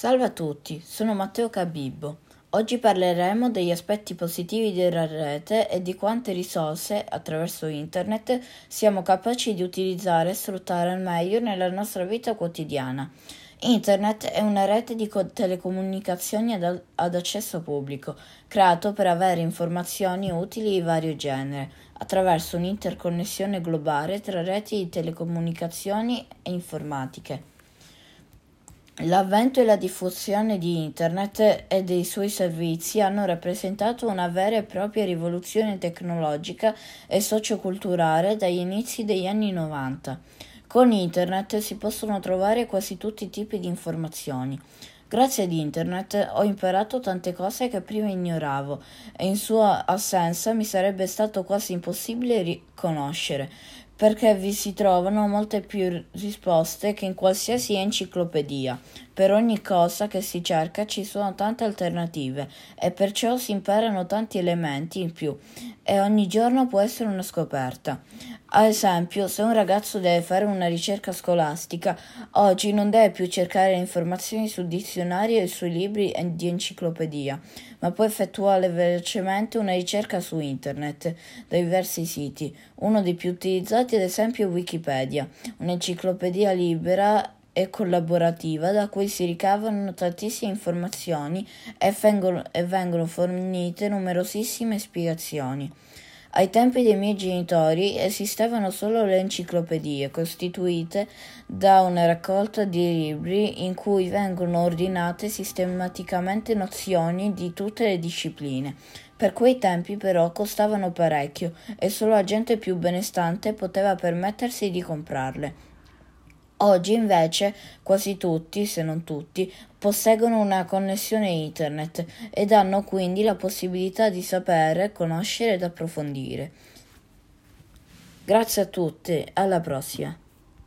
Salve a tutti, sono Matteo Cabibbo. Oggi parleremo degli aspetti positivi della rete e di quante risorse, attraverso internet, siamo capaci di utilizzare e sfruttare al meglio nella nostra vita quotidiana. Internet è una rete di co- telecomunicazioni ad, ad accesso pubblico, creato per avere informazioni utili di vario genere, attraverso un'interconnessione globale tra reti di telecomunicazioni e informatiche. L'avvento e la diffusione di Internet e dei suoi servizi hanno rappresentato una vera e propria rivoluzione tecnologica e socioculturale dagli inizi degli anni 90. Con Internet si possono trovare quasi tutti i tipi di informazioni. Grazie ad Internet ho imparato tante cose che prima ignoravo e in sua assenza mi sarebbe stato quasi impossibile riconoscere, perché vi si trovano molte più risposte che in qualsiasi enciclopedia. Per ogni cosa che si cerca ci sono tante alternative e perciò si imparano tanti elementi in più e ogni giorno può essere una scoperta. Ad esempio, se un ragazzo deve fare una ricerca scolastica, oggi non deve più cercare informazioni sul dizionario e sui libri di enciclopedia, ma può effettuare velocemente una ricerca su internet da diversi siti. Uno dei più utilizzati ad esempio Wikipedia, un'enciclopedia libera e collaborativa da cui si ricavano tantissime informazioni e vengono fornite numerosissime spiegazioni. Ai tempi dei miei genitori esistevano solo le enciclopedie, costituite da una raccolta di libri in cui vengono ordinate sistematicamente nozioni di tutte le discipline. Per quei tempi però costavano parecchio e solo la gente più benestante poteva permettersi di comprarle. Oggi invece quasi tutti, se non tutti, posseggono una connessione internet ed hanno quindi la possibilità di sapere, conoscere ed approfondire. Grazie a tutti, alla prossima.